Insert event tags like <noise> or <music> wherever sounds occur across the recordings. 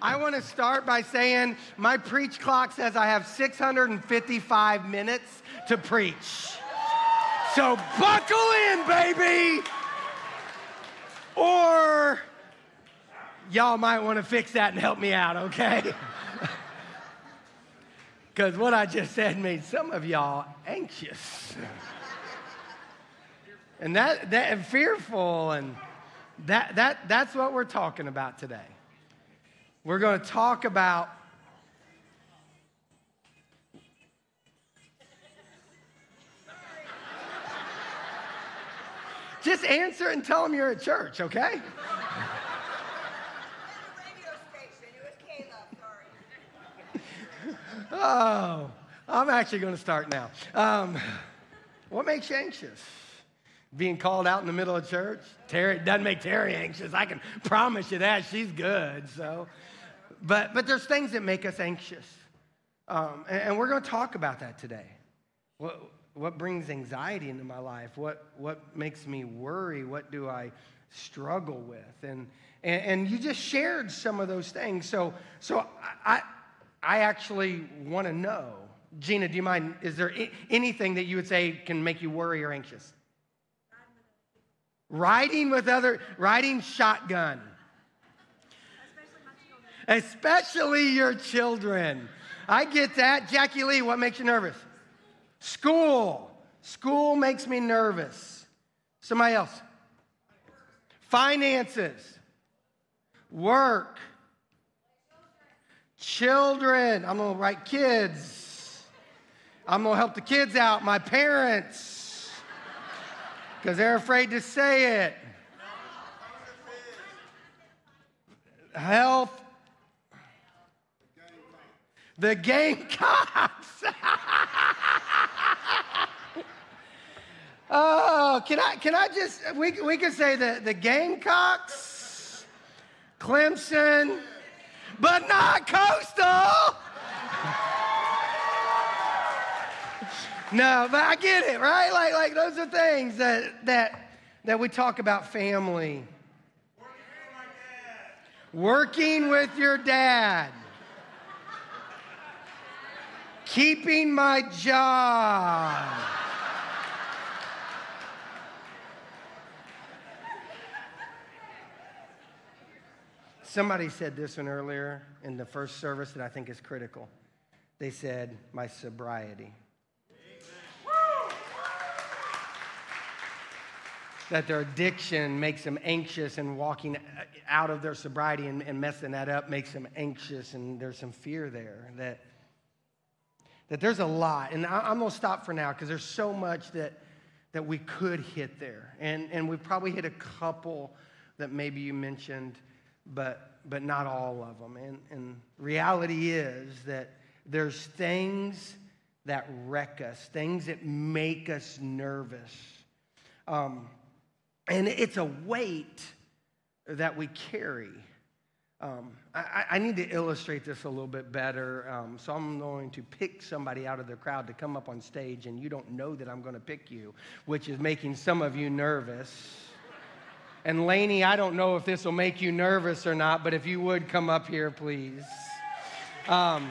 I want to start by saying my preach clock says I have 655 minutes to preach. So buckle in, baby. Or y'all might want to fix that and help me out, okay? <laughs> Because what I just said made some of y'all anxious. And that, that and fearful and that, that, that's what we're talking about today. We're going to talk about Just answer and tell them you're at church, okay? <laughs> Oh, I'm actually going to start now. Um, what makes you anxious? Being called out in the middle of church? Terry doesn't make Terry anxious. I can promise you that. She's good. So, but but there's things that make us anxious, um, and, and we're going to talk about that today. What what brings anxiety into my life? What what makes me worry? What do I struggle with? And and, and you just shared some of those things. So so I I actually want to know. Gina, do you mind? Is there anything that you would say can make you worry or anxious? Riding with other, riding shotgun. Especially your children. I get that. Jackie Lee, what makes you nervous? School. School makes me nervous. Somebody else. Finances. Work. Children. I'm going to write kids. I'm going to help the kids out. My parents because they're afraid to say it. Health. The Gamecocks. <laughs> <laughs> oh, can I, can I just, we, we can say the, the Gamecocks, Clemson, but not Coastal. No, but I get it, right? Like, like those are things that, that, that we talk about family. Working with your dad. Keeping my job. Somebody said this one earlier in the first service that I think is critical. They said, My sobriety. That their addiction makes them anxious and walking out of their sobriety and, and messing that up makes them anxious and there's some fear there that that there's a lot. And I, am going to stop for now because there's so much that that we could hit there. And and we probably hit a couple that maybe you mentioned but but not all of them and and reality is that there's things that wreck us things that make us nervous. Um, and it's a weight that we carry. Um, I, I, need to illustrate this a little bit better. Um, so I'm going to pick somebody out of the crowd to come up on stage, and you don't know that I'm going to pick you, which is making some of you nervous. And Laney, I don't know if this will make you nervous or not, but if you would come up here, please. Um,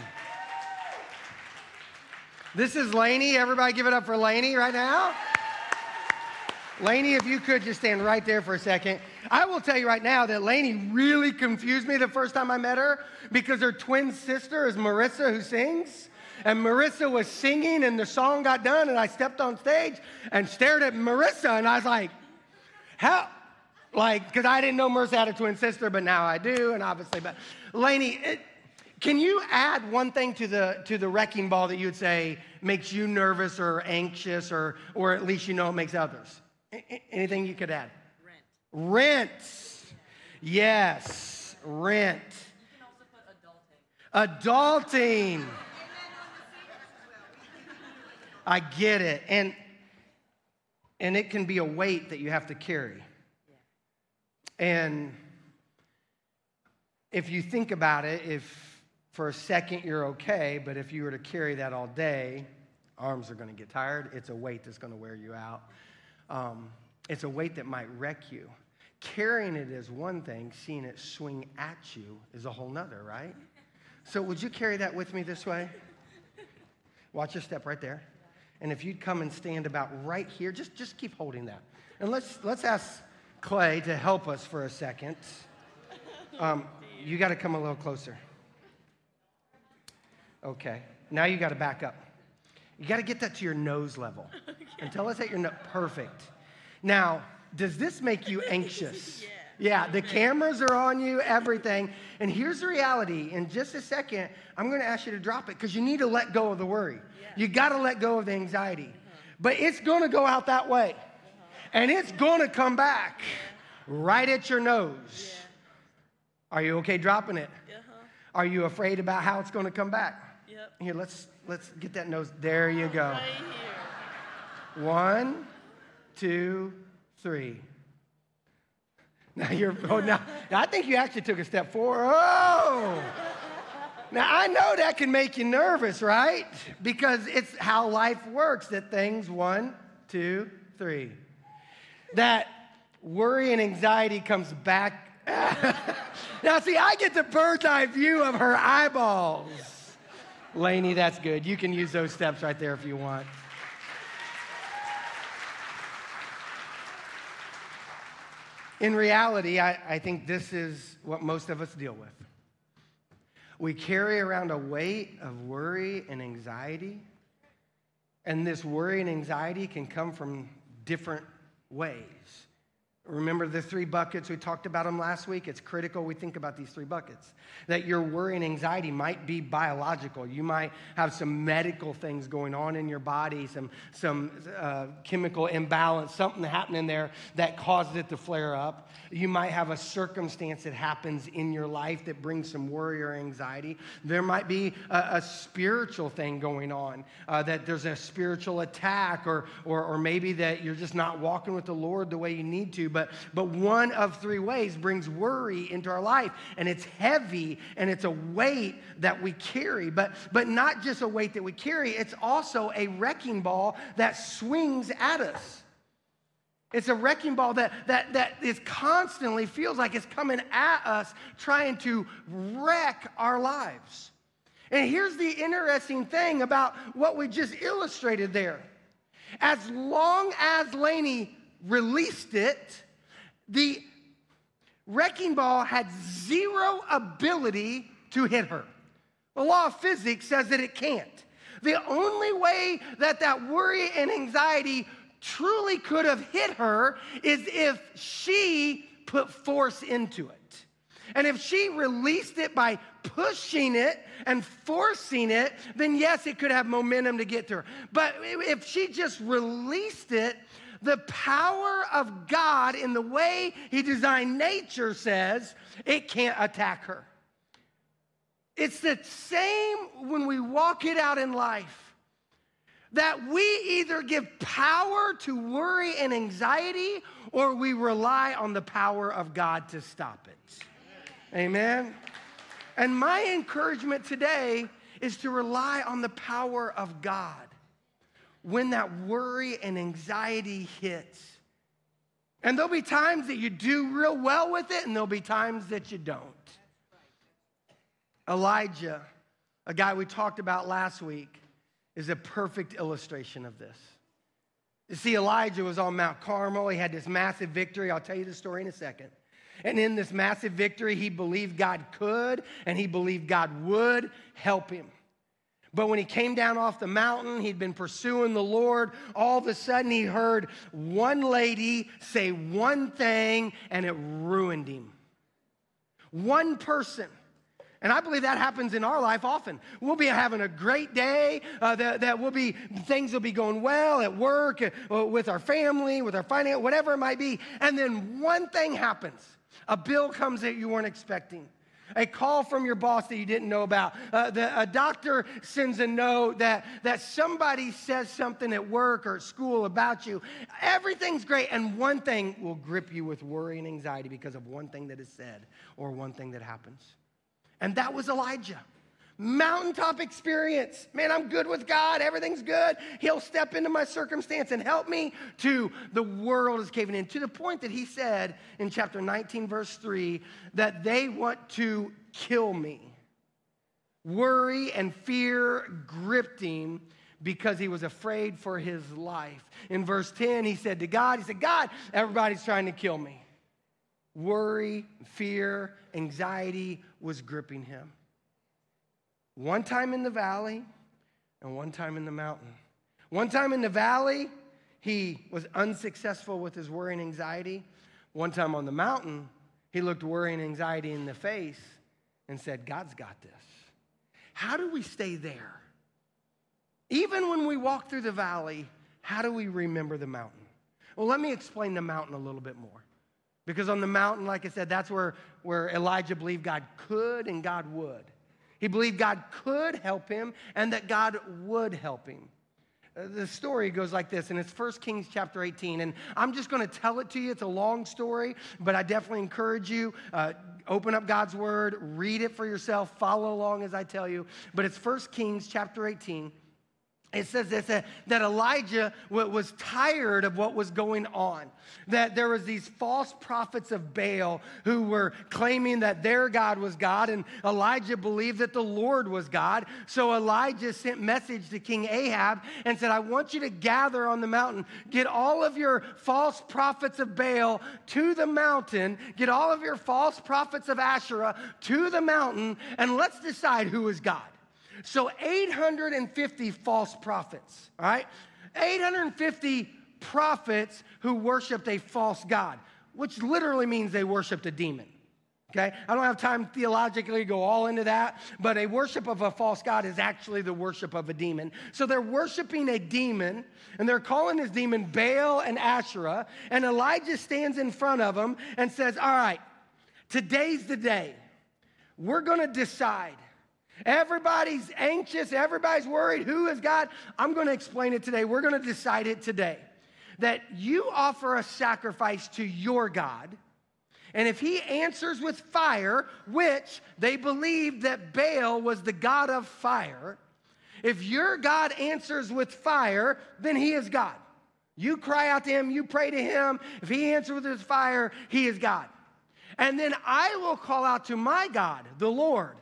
this is Laney. Everybody give it up for Laney right now. Laney, if you could just stand right there for a second. I will tell you right now that Laney really confused me the first time I met her because her twin sister is Marissa who sings. And Marissa was singing and the song got done and I stepped on stage and stared at Marissa and I was like, how? Like, because I didn't know Marissa had a twin sister, but now I do, and obviously, but Laney, it, can you add one thing to the to the wrecking ball that you would say makes you nervous or anxious or or at least you know it makes others? Anything you could add? Rent. Rent. Yes, rent. adulting. Adulting. I get it. And and it can be a weight that you have to carry. And if you think about it, if for a second you're okay, but if you were to carry that all day, arms are going to get tired. It's a weight that's going to wear you out. Um, it's a weight that might wreck you. Carrying it is one thing, seeing it swing at you is a whole nother, right? So, would you carry that with me this way? Watch your step right there. And if you'd come and stand about right here, just, just keep holding that. And let's, let's ask Clay to help us for a second. Um, you got to come a little closer. Okay. Now you got to back up. You got to get that to your nose level. Okay. And tell us that you're not perfect. Now, does this make you <laughs> anxious? yeah. Yeah, the cameras are on you, everything. And here's the reality. In just a second, I'm going to ask you to drop it because you need to let go of the worry. Yeah. You got to let go of the anxiety. Uh-huh. But it's going to go out that way. Uh-huh. And it's going to come back yeah. right at your nose. Yeah. Are you okay dropping it? Uh-huh. Are you afraid about how it's going to come back? Yep. Here, let's let's get that nose. There you go. Right here. One, two, three. <laughs> Now you're, oh, now, I think you actually took a step forward. Oh! Now I know that can make you nervous, right? Because it's how life works that things, one, two, three. That worry and anxiety comes back. <laughs> now, see, I get the bird's eye view of her eyeballs. Lainey, that's good. You can use those steps right there if you want. In reality, I, I think this is what most of us deal with. We carry around a weight of worry and anxiety, and this worry and anxiety can come from different ways. Remember the three buckets? We talked about them last week. It's critical we think about these three buckets. That your worry and anxiety might be biological. You might have some medical things going on in your body, some, some uh, chemical imbalance, something happening there that causes it to flare up. You might have a circumstance that happens in your life that brings some worry or anxiety. There might be a, a spiritual thing going on, uh, that there's a spiritual attack, or, or, or maybe that you're just not walking with the Lord the way you need to but, but one of three ways brings worry into our life. And it's heavy and it's a weight that we carry. But, but not just a weight that we carry, it's also a wrecking ball that swings at us. It's a wrecking ball that, that, that is constantly feels like it's coming at us, trying to wreck our lives. And here's the interesting thing about what we just illustrated there. As long as Lainey released it, the wrecking ball had zero ability to hit her. The law of physics says that it can't. The only way that that worry and anxiety truly could have hit her is if she put force into it. And if she released it by pushing it and forcing it, then yes, it could have momentum to get to her. But if she just released it the power of God in the way He designed nature says it can't attack her. It's the same when we walk it out in life that we either give power to worry and anxiety or we rely on the power of God to stop it. Amen. And my encouragement today is to rely on the power of God when that worry and anxiety hits. And there'll be times that you do real well with it, and there'll be times that you don't. Elijah, a guy we talked about last week, is a perfect illustration of this. You see, Elijah was on Mount Carmel. He had this massive victory. I'll tell you the story in a second. And in this massive victory, he believed God could and he believed God would help him. But when he came down off the mountain, he'd been pursuing the Lord. All of a sudden, he heard one lady say one thing, and it ruined him. One person. And I believe that happens in our life often. We'll be having a great day, uh, that, that will be, things will be going well at work, uh, with our family, with our finance, whatever it might be. And then one thing happens a bill comes that you weren't expecting a call from your boss that you didn't know about. Uh, the, a doctor sends a note that, that somebody says something at work or at school about you. Everything's great, and one thing will grip you with worry and anxiety because of one thing that is said or one thing that happens. And that was Elijah. Mountaintop experience. Man, I'm good with God. Everything's good. He'll step into my circumstance and help me. To the world is caving in. To the point that he said in chapter 19, verse 3, that they want to kill me. Worry and fear gripped him because he was afraid for his life. In verse 10, he said to God, He said, God, everybody's trying to kill me. Worry, fear, anxiety was gripping him. One time in the valley and one time in the mountain. One time in the valley, he was unsuccessful with his worry and anxiety. One time on the mountain, he looked worry and anxiety in the face and said, God's got this. How do we stay there? Even when we walk through the valley, how do we remember the mountain? Well, let me explain the mountain a little bit more. Because on the mountain, like I said, that's where, where Elijah believed God could and God would. He believed God could help him and that God would help him. Uh, the story goes like this, and it's 1 Kings chapter 18. And I'm just going to tell it to you. It's a long story, but I definitely encourage you uh, open up God's word, read it for yourself, follow along as I tell you. But it's 1 Kings chapter 18 it says this that, that elijah was tired of what was going on. That there was these false prophets of baal who were claiming that their god was god and elijah believed that the lord was god. So elijah sent message to king ahab and said i want you to gather on the mountain. Get all of your false prophets of baal to the mountain. Get all of your false prophets of asherah to the mountain and let's decide who is god so 850 false prophets, all right? 850 prophets who worshiped a false God, which literally means they worshiped a demon. Okay? I don't have time theologically to go all into that, but a worship of a false God is actually the worship of a demon. So they're worshiping a demon, and they're calling this demon Baal and Asherah, and Elijah stands in front of them and says, All right, today's the day. We're gonna decide Everybody's anxious, everybody's worried. Who is God? I'm going to explain it today. We're going to decide it today. That you offer a sacrifice to your God, and if he answers with fire, which they believed that Baal was the God of fire, if your God answers with fire, then he is God. You cry out to him, you pray to him. If he answers with his fire, he is God. And then I will call out to my God, the Lord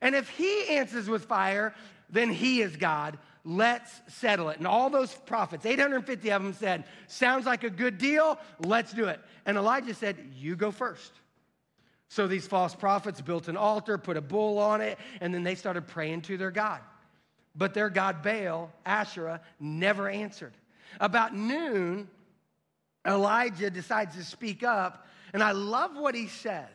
and if he answers with fire, then he is God. Let's settle it. And all those prophets, 850 of them said, Sounds like a good deal. Let's do it. And Elijah said, You go first. So these false prophets built an altar, put a bull on it, and then they started praying to their God. But their God, Baal, Asherah, never answered. About noon, Elijah decides to speak up, and I love what he says.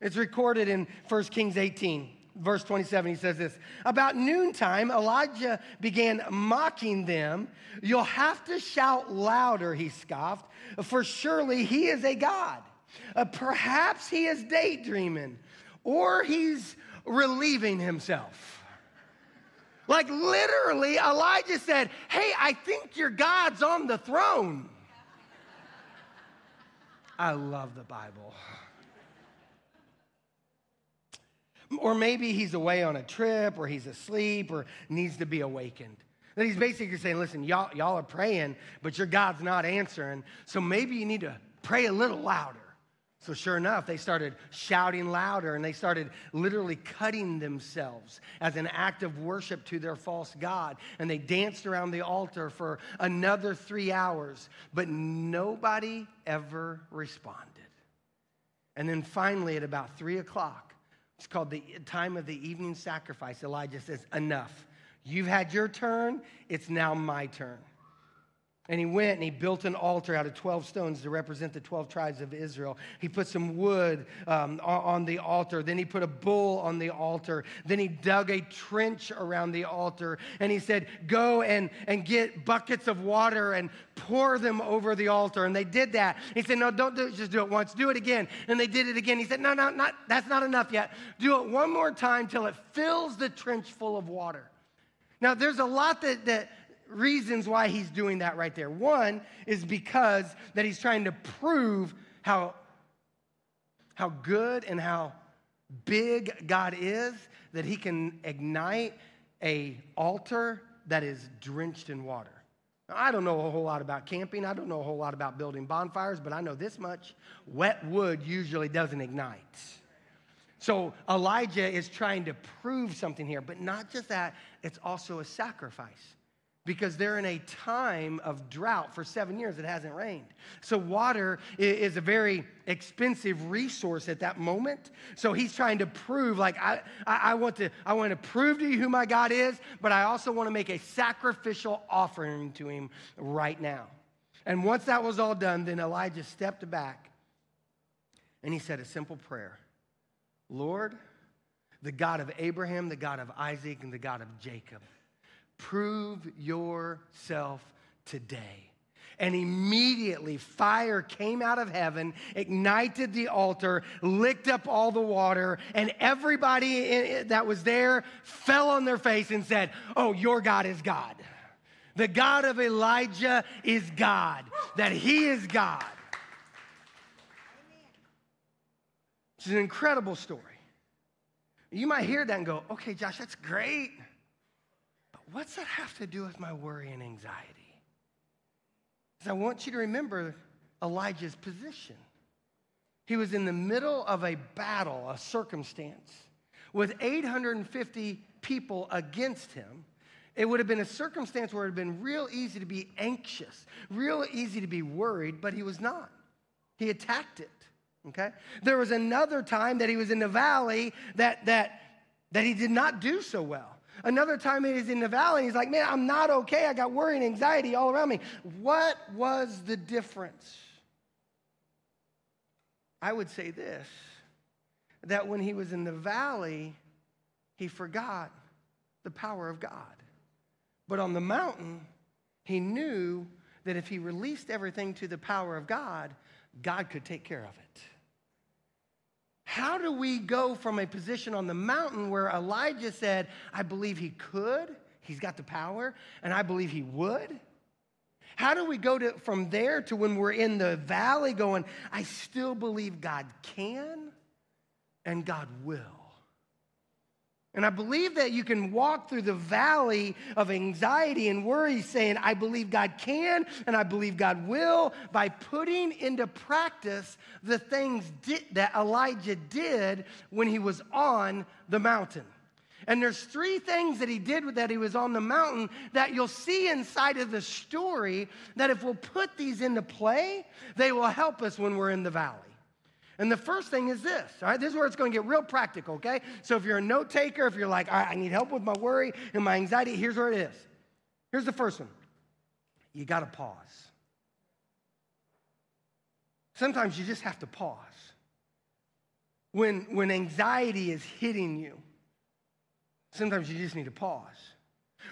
It's recorded in 1 Kings 18 verse 27, he says this About noontime, Elijah began mocking them. You'll have to shout louder, he scoffed, for surely he is a God. Uh, perhaps he is daydreaming or he's relieving himself. Like literally, Elijah said, Hey, I think your God's on the throne. I love the Bible. Or maybe he's away on a trip or he's asleep or needs to be awakened. That he's basically saying, listen, y'all, y'all are praying, but your God's not answering. So maybe you need to pray a little louder. So, sure enough, they started shouting louder and they started literally cutting themselves as an act of worship to their false God. And they danced around the altar for another three hours, but nobody ever responded. And then finally, at about three o'clock, it's called the time of the evening sacrifice. Elijah says, Enough. You've had your turn, it's now my turn. And he went and he built an altar out of 12 stones to represent the 12 tribes of Israel. He put some wood um, on the altar. Then he put a bull on the altar. Then he dug a trench around the altar. And he said, Go and, and get buckets of water and pour them over the altar. And they did that. He said, No, don't do it. Just do it once. Do it again. And they did it again. He said, No, no, not, that's not enough yet. Do it one more time till it fills the trench full of water. Now, there's a lot that, that reasons why he's doing that right there. One is because that he's trying to prove how, how good and how big God is that he can ignite a altar that is drenched in water. I don't know a whole lot about camping. I don't know a whole lot about building bonfires, but I know this much. Wet wood usually doesn't ignite. So Elijah is trying to prove something here, but not just that, it's also a sacrifice because they're in a time of drought for seven years. It hasn't rained. So, water is a very expensive resource at that moment. So, he's trying to prove, like, I, I, want to, I want to prove to you who my God is, but I also want to make a sacrificial offering to him right now. And once that was all done, then Elijah stepped back and he said a simple prayer Lord, the God of Abraham, the God of Isaac, and the God of Jacob Prove yourself today. And immediately fire came out of heaven, ignited the altar, licked up all the water, and everybody that was there fell on their face and said, Oh, your God is God. The God of Elijah is God, that he is God. It's an incredible story. You might hear that and go, okay, Josh, that's great what's that have to do with my worry and anxiety? Because I want you to remember Elijah's position. He was in the middle of a battle, a circumstance, with 850 people against him. It would have been a circumstance where it would have been real easy to be anxious, real easy to be worried, but he was not. He attacked it. Okay? There was another time that he was in the valley that that that he did not do so well. Another time he's in the valley, he's like, man, I'm not okay. I got worry and anxiety all around me. What was the difference? I would say this that when he was in the valley, he forgot the power of God. But on the mountain, he knew that if he released everything to the power of God, God could take care of it. How do we go from a position on the mountain where Elijah said, I believe he could, he's got the power, and I believe he would? How do we go to, from there to when we're in the valley going, I still believe God can and God will? And I believe that you can walk through the valley of anxiety and worry saying, I believe God can and I believe God will by putting into practice the things that Elijah did when he was on the mountain. And there's three things that he did that he was on the mountain that you'll see inside of the story that if we'll put these into play, they will help us when we're in the valley. And the first thing is this, all right? This is where it's going to get real practical, okay? So if you're a note taker, if you're like, all right, I need help with my worry and my anxiety, here's where it is. Here's the first one you got to pause. Sometimes you just have to pause. When, when anxiety is hitting you, sometimes you just need to pause.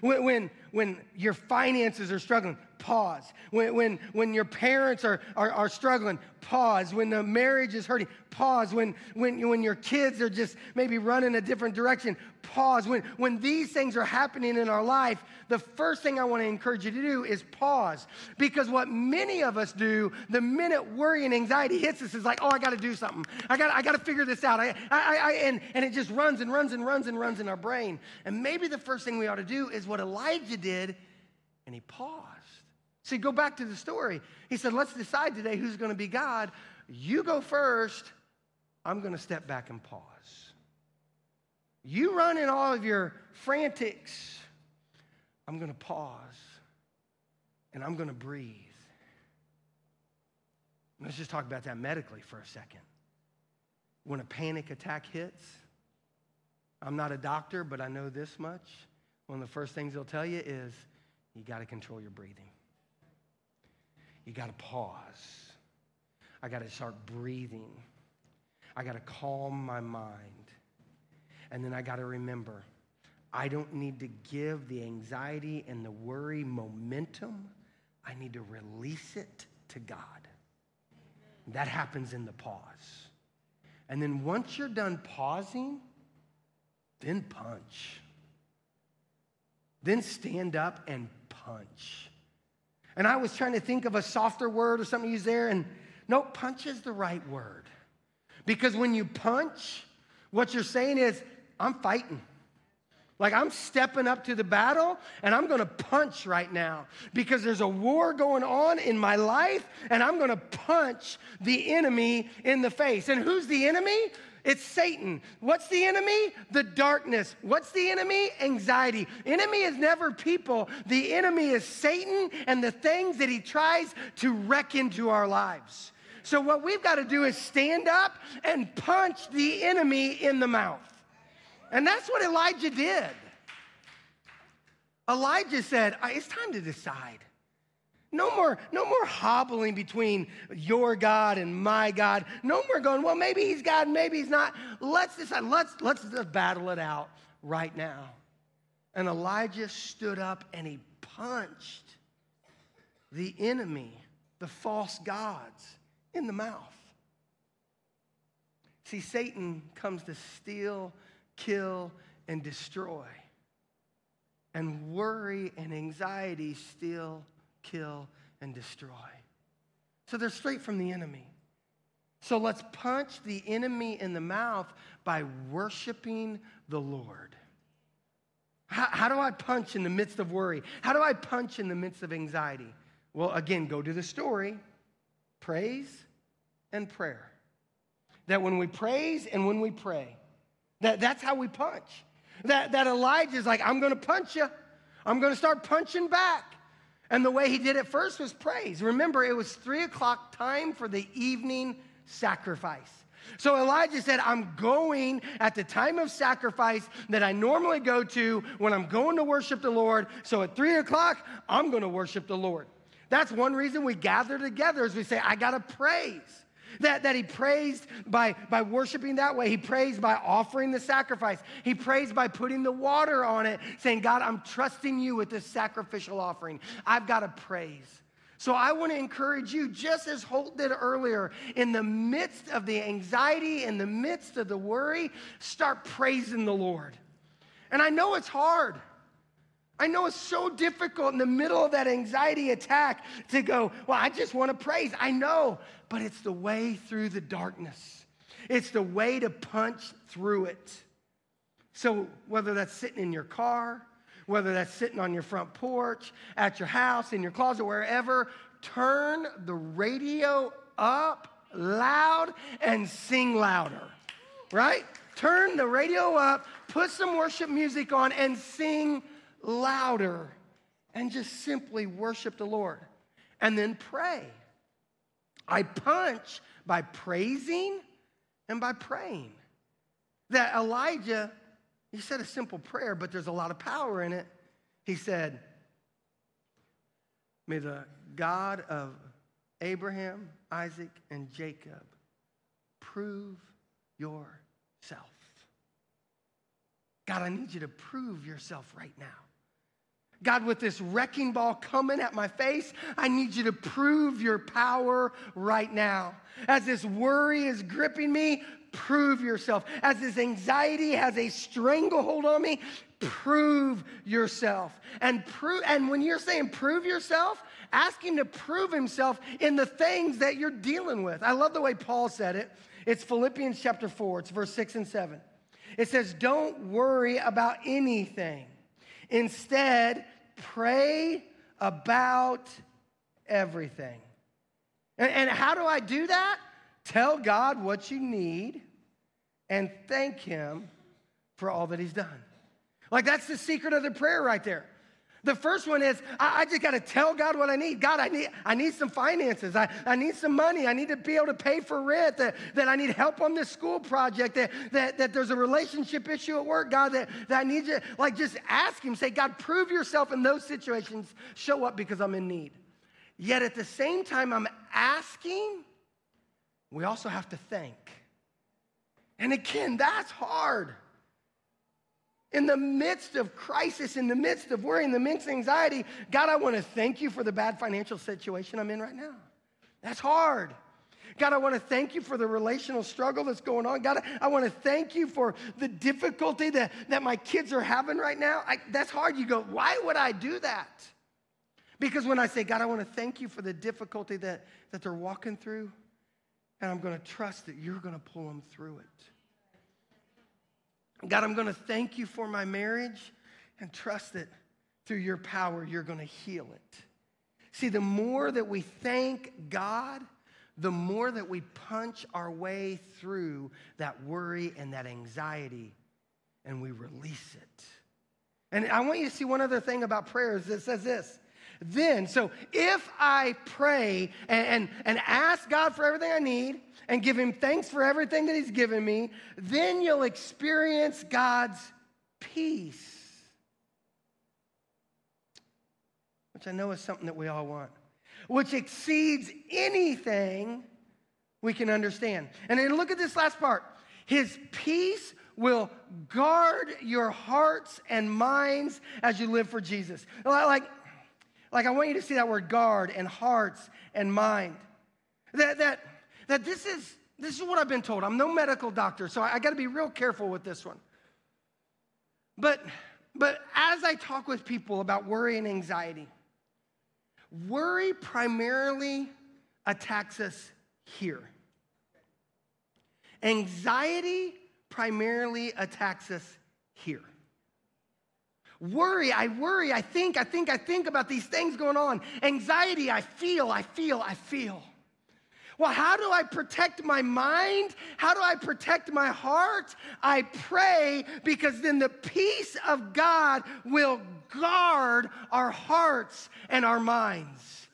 When, when, when your finances are struggling, pause. When, when, when your parents are, are, are struggling, pause. When the marriage is hurting, pause. When, when, when your kids are just maybe running a different direction, pause. When, when these things are happening in our life, the first thing I want to encourage you to do is pause. Because what many of us do, the minute worry and anxiety hits us, is like, oh, I got to do something. I got I to figure this out. I, I, I, and, and it just runs and runs and runs and runs in our brain. And maybe the first thing we ought to do is what Elijah did, and he paused. See, go back to the story. He said, let's decide today who's going to be God. You go first. I'm going to step back and pause. You run in all of your frantics. I'm going to pause and I'm going to breathe. Let's just talk about that medically for a second. When a panic attack hits, I'm not a doctor, but I know this much. One of the first things they'll tell you is you got to control your breathing. You got to pause. I got to start breathing. I got to calm my mind. And then I got to remember I don't need to give the anxiety and the worry momentum. I need to release it to God. That happens in the pause. And then once you're done pausing, then punch. Then stand up and punch. And I was trying to think of a softer word or something to use there, and no, punch is the right word. Because when you punch, What you're saying is, I'm fighting. Like I'm stepping up to the battle and I'm gonna punch right now because there's a war going on in my life and I'm gonna punch the enemy in the face. And who's the enemy? It's Satan. What's the enemy? The darkness. What's the enemy? Anxiety. Enemy is never people. The enemy is Satan and the things that he tries to wreck into our lives. So what we've got to do is stand up and punch the enemy in the mouth. And that's what Elijah did. Elijah said, It's time to decide. No more, no more hobbling between your God and my God. No more going, well, maybe he's God, maybe he's not. Let's decide. Let's, let's just battle it out right now. And Elijah stood up and he punched the enemy, the false gods, in the mouth. See, Satan comes to steal, kill, and destroy. And worry and anxiety steal, kill, and destroy. So they're straight from the enemy. So let's punch the enemy in the mouth by worshiping the Lord. How, how, do I punch in the midst of worry? How do I punch in the midst of anxiety? Well, again, go to the story praise and prayer. That when we praise and when we pray, that, that's how we punch. That, that Elijah's like, I'm gonna punch you. I'm gonna start punching back. And the way he did it first was praise. Remember, it was three o'clock time for the evening sacrifice. So Elijah said, I'm going at the time of sacrifice that I normally go to when I'm going to worship the Lord. So at three o'clock, I'm going to worship the Lord. That's one reason we gather together is we say, I got to praise. That, that he praised by, by worshiping that way. He praised by offering the sacrifice. He praised by putting the water on it, saying, God, I'm trusting you with this sacrificial offering. I've got to praise. So I want to encourage you, just as Holt did earlier, in the midst of the anxiety, in the midst of the worry, start praising the Lord. And I know it's hard. I know it's so difficult in the middle of that anxiety attack to go, well, I just want to praise. I know, but it's the way through the darkness. It's the way to punch through it. So, whether that's sitting in your car, whether that's sitting on your front porch, at your house, in your closet, wherever, turn the radio up loud and sing louder, right? Turn the radio up, put some worship music on, and sing louder and just simply worship the Lord. And then pray. I punch by praising and by praying. That Elijah, he said a simple prayer, but there's a lot of power in it. He said, May the God of Abraham, Isaac, and Jacob prove yourself. God, I need you to prove yourself right now. God, with this wrecking ball coming at my face, I need you to prove your power right now. As this worry is gripping me, prove yourself. As this anxiety has a stranglehold on me, prove yourself. And prove and when you're saying prove yourself, ask him to prove himself in the things that you're dealing with. I love the way Paul said it. It's Philippians chapter 4, it's verse 6 and 7. It says, "Don't worry about anything." Instead, pray about everything. And, and, how do I do that? Tell God what you need and thank Him for all that He's done. Like, that's the secret of the prayer right there. The first one is I, I just got to tell God what I need. God, I need, I need some finances. I, I need some money. I need to be able to pay for rent. That, that I need help on this school project. That, that, that there's a relationship issue at work. God, that, that I need you. Like, just ask Him. Say, God, prove yourself in those situations. Show up because I'm in need. Yet at the same time, I'm asking, we also have to thank. And again, that's hard in the midst of crisis, in the midst of worry, in the midst of anxiety, God, I want to thank you for the bad financial situation I'm in right now. That's hard. God, I want to thank you for the relational struggle that's going on. God, I want to thank you for the difficulty that, that my kids are having right now. I, that's hard. You go, why would I do that? Because when I say, God, I want to thank you for the difficulty that, that they're walking through, and I'm going to trust that you're going to pull them through it. God, I'm going to thank you for my marriage and trust that through your power, you're going to heal it. See, the more that we thank God, the more that we punch our way through that worry and that anxiety and we release it. And I want you to see one other thing about prayers that says this. Then, so if I pray and, and, and ask God for everything I need and give Him thanks for everything that He's given me, then you'll experience God's peace. Which I know is something that we all want which exceeds anything we can understand. And then look at this last part. His peace will guard your hearts and minds as you live for Jesus. Like, like I want you to see that word guard and hearts and mind. That, that, that this, is, this is what I've been told. I'm no medical doctor, so I, I got to be real careful with this one. But, but as I talk with people about worry and anxiety, Worry primarily attacks us here. Anxiety primarily attacks us here. Worry, I worry, I think, I think, I think about these things going on. Anxiety, I feel, I feel, I feel. Well, how do I protect my mind? How do I protect my heart? I pray because then the peace of God will guard our hearts and our minds.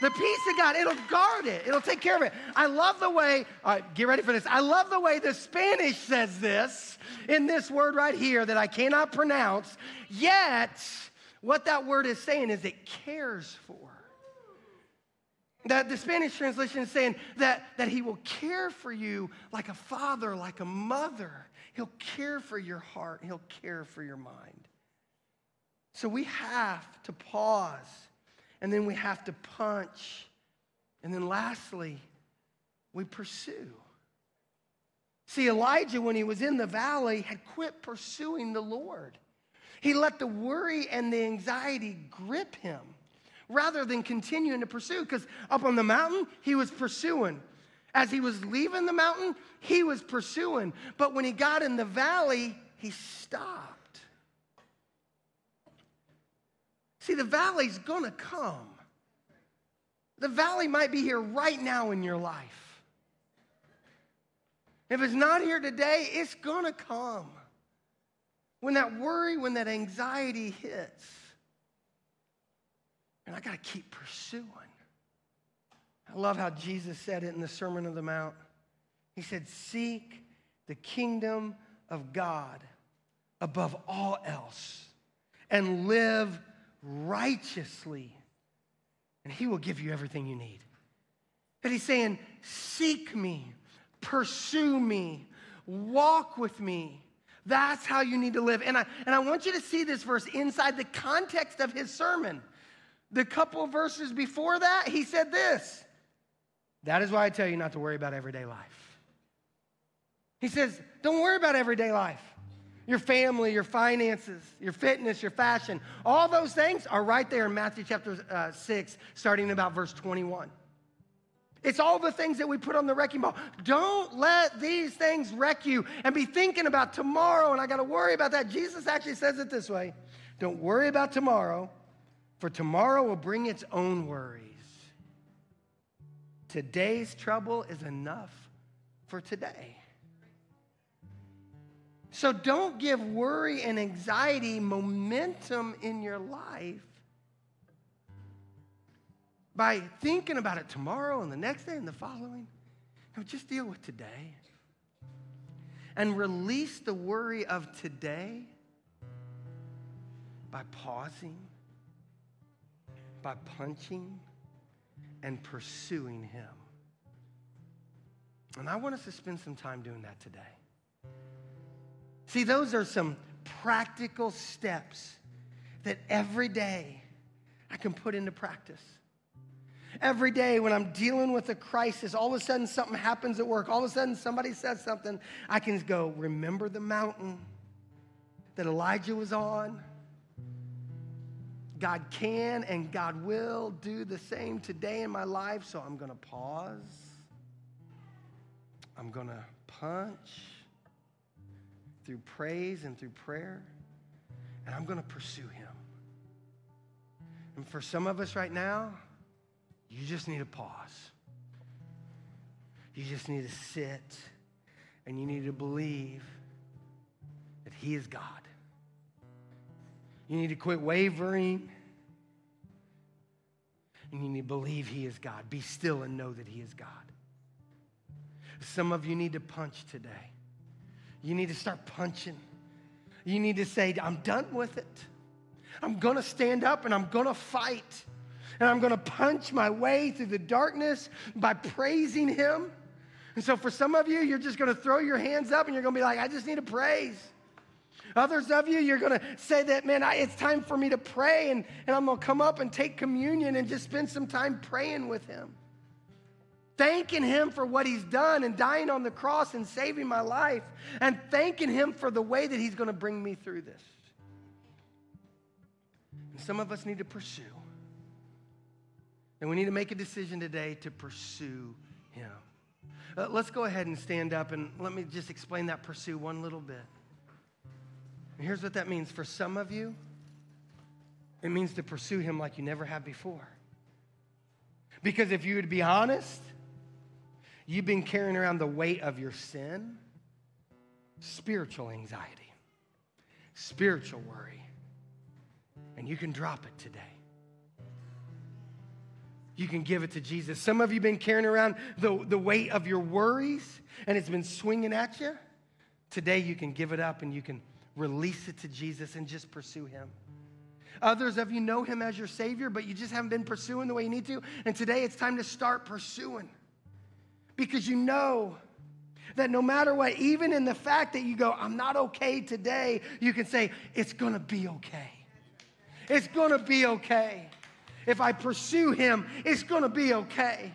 The peace of God, it'll guard it, it'll take care of it. I love the way, all right, get ready for this. I love the way the Spanish says this in this word right here that I cannot pronounce, yet, what that word is saying is it cares for. That the Spanish translation is saying that, that he will care for you like a father, like a mother. He'll care for your heart, he'll care for your mind. So we have to pause, and then we have to punch, and then lastly, we pursue. See, Elijah, when he was in the valley, had quit pursuing the Lord. He let the worry and the anxiety grip him rather than continuing to pursue. Because up on the mountain, he was pursuing. As he was leaving the mountain, he was pursuing. But when he got in the valley, he stopped. See, the valley's gonna come. The valley might be here right now in your life. If it's not here today, it's gonna come. When that worry, when that anxiety hits, and I got to keep pursuing. I love how Jesus said it in the Sermon on the Mount. He said, Seek the kingdom of God above all else and live righteously, and He will give you everything you need. But He's saying, Seek me, pursue me, walk with me. That's how you need to live. And I, and I want you to see this verse inside the context of his sermon. The couple verses before that, he said this That is why I tell you not to worry about everyday life. He says, Don't worry about everyday life. Your family, your finances, your fitness, your fashion, all those things are right there in Matthew chapter uh, 6, starting about verse 21. It's all the things that we put on the wrecking ball. Don't let these things wreck you and be thinking about tomorrow and I got to worry about that. Jesus actually says it this way Don't worry about tomorrow, for tomorrow will bring its own worries. Today's trouble is enough for today. So don't give worry and anxiety momentum in your life by thinking about it tomorrow and the next day and the following. No, just deal with today. And release the worry of today by pausing by punching and pursuing Him. And I want us to spend some time doing that today. See, those are some practical steps that every day I can put into practice. Every day when I'm dealing with a crisis, all of a sudden something happens at work, all of a sudden somebody says something, I can go, remember the mountain that Elijah was on? God can and God will do the same today in my life, so I'm going to pause. I'm going to punch through praise and through prayer, and I'm going to pursue him. And for some of us right now, you just need to pause. You just need to sit and you need to believe that He is God. You need to quit wavering and you need to believe He is God. Be still and know that He is God. Some of you need to punch today. You need to start punching. You need to say, I'm done with it. I'm to stand up and I'm to fight. And I'm to punch my way through the darkness by praising Him. And so for some of you, you're just to throw your hands up and you're to be like, I just need to praise. Others of you, you're going to say that, man, I, it's time for me to pray, and, and I'm going to come up and take communion and just spend some time praying with Him. Thanking Him for what He's done and dying on the cross and saving my life, and thanking Him for the way that He's going to bring me through this. And some of us need to pursue. And we need to make a decision today to pursue Him. Uh, let's go ahead and stand up and let me just explain that pursue one little bit. And here's what that means for some of you it means to pursue Him like you never have before. Because if you would be honest, you've been carrying around the weight of your sin, spiritual anxiety, spiritual worry, and you can drop it today. You can give it to Jesus. Some of you have been carrying around the, the weight of your worries and it's been swinging at you. Today, you can give it up and you can release it to Jesus and just pursue Him. Others of you know Him as your Savior, but you just haven't been pursuing the way you need to. And today, it's time to start pursuing because you know that no matter what, even in the fact that you go, I'm not okay today, you can say, It's gonna be okay. It's gonna be okay. If I pursue him, it's gonna be okay.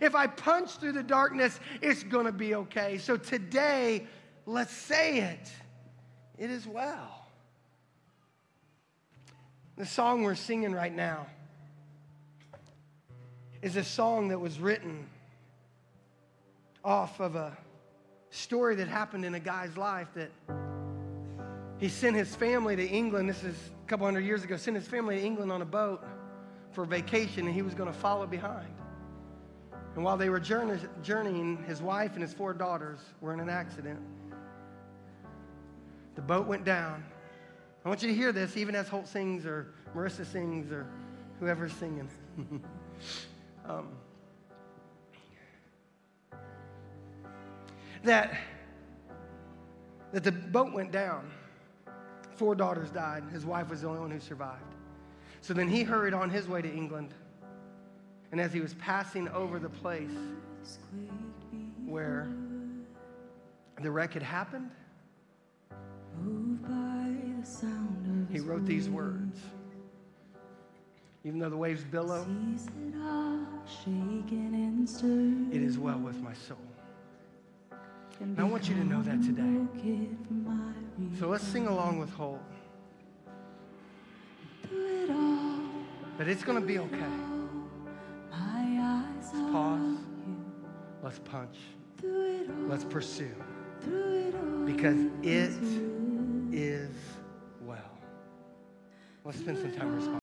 If I punch through the darkness, it's gonna be okay. So today, let's say it. It is well. The song we're singing right now is a song that was written off of a story that happened in a guy's life that he sent his family to England. This is a couple hundred years ago, sent his family to England on a boat for vacation, and he was going to follow behind. And while they were journeying, his wife and his four daughters were in an accident. The boat went down. I want you to hear this, even as Holt sings or Marissa sings or whoever's singing. <laughs> um, that, that the boat went down. Four daughters died. His wife was the only one who survived. So then he hurried on his way to England. And as he was passing over the place where the wreck had happened, he wrote these words. Even though the waves billow, it is well with my soul. And I want you to know that today. So let's sing along with Holt. But it's going to be okay. Let's pause. Let's punch. Let's pursue. Because it is well. Let's spend some time responding.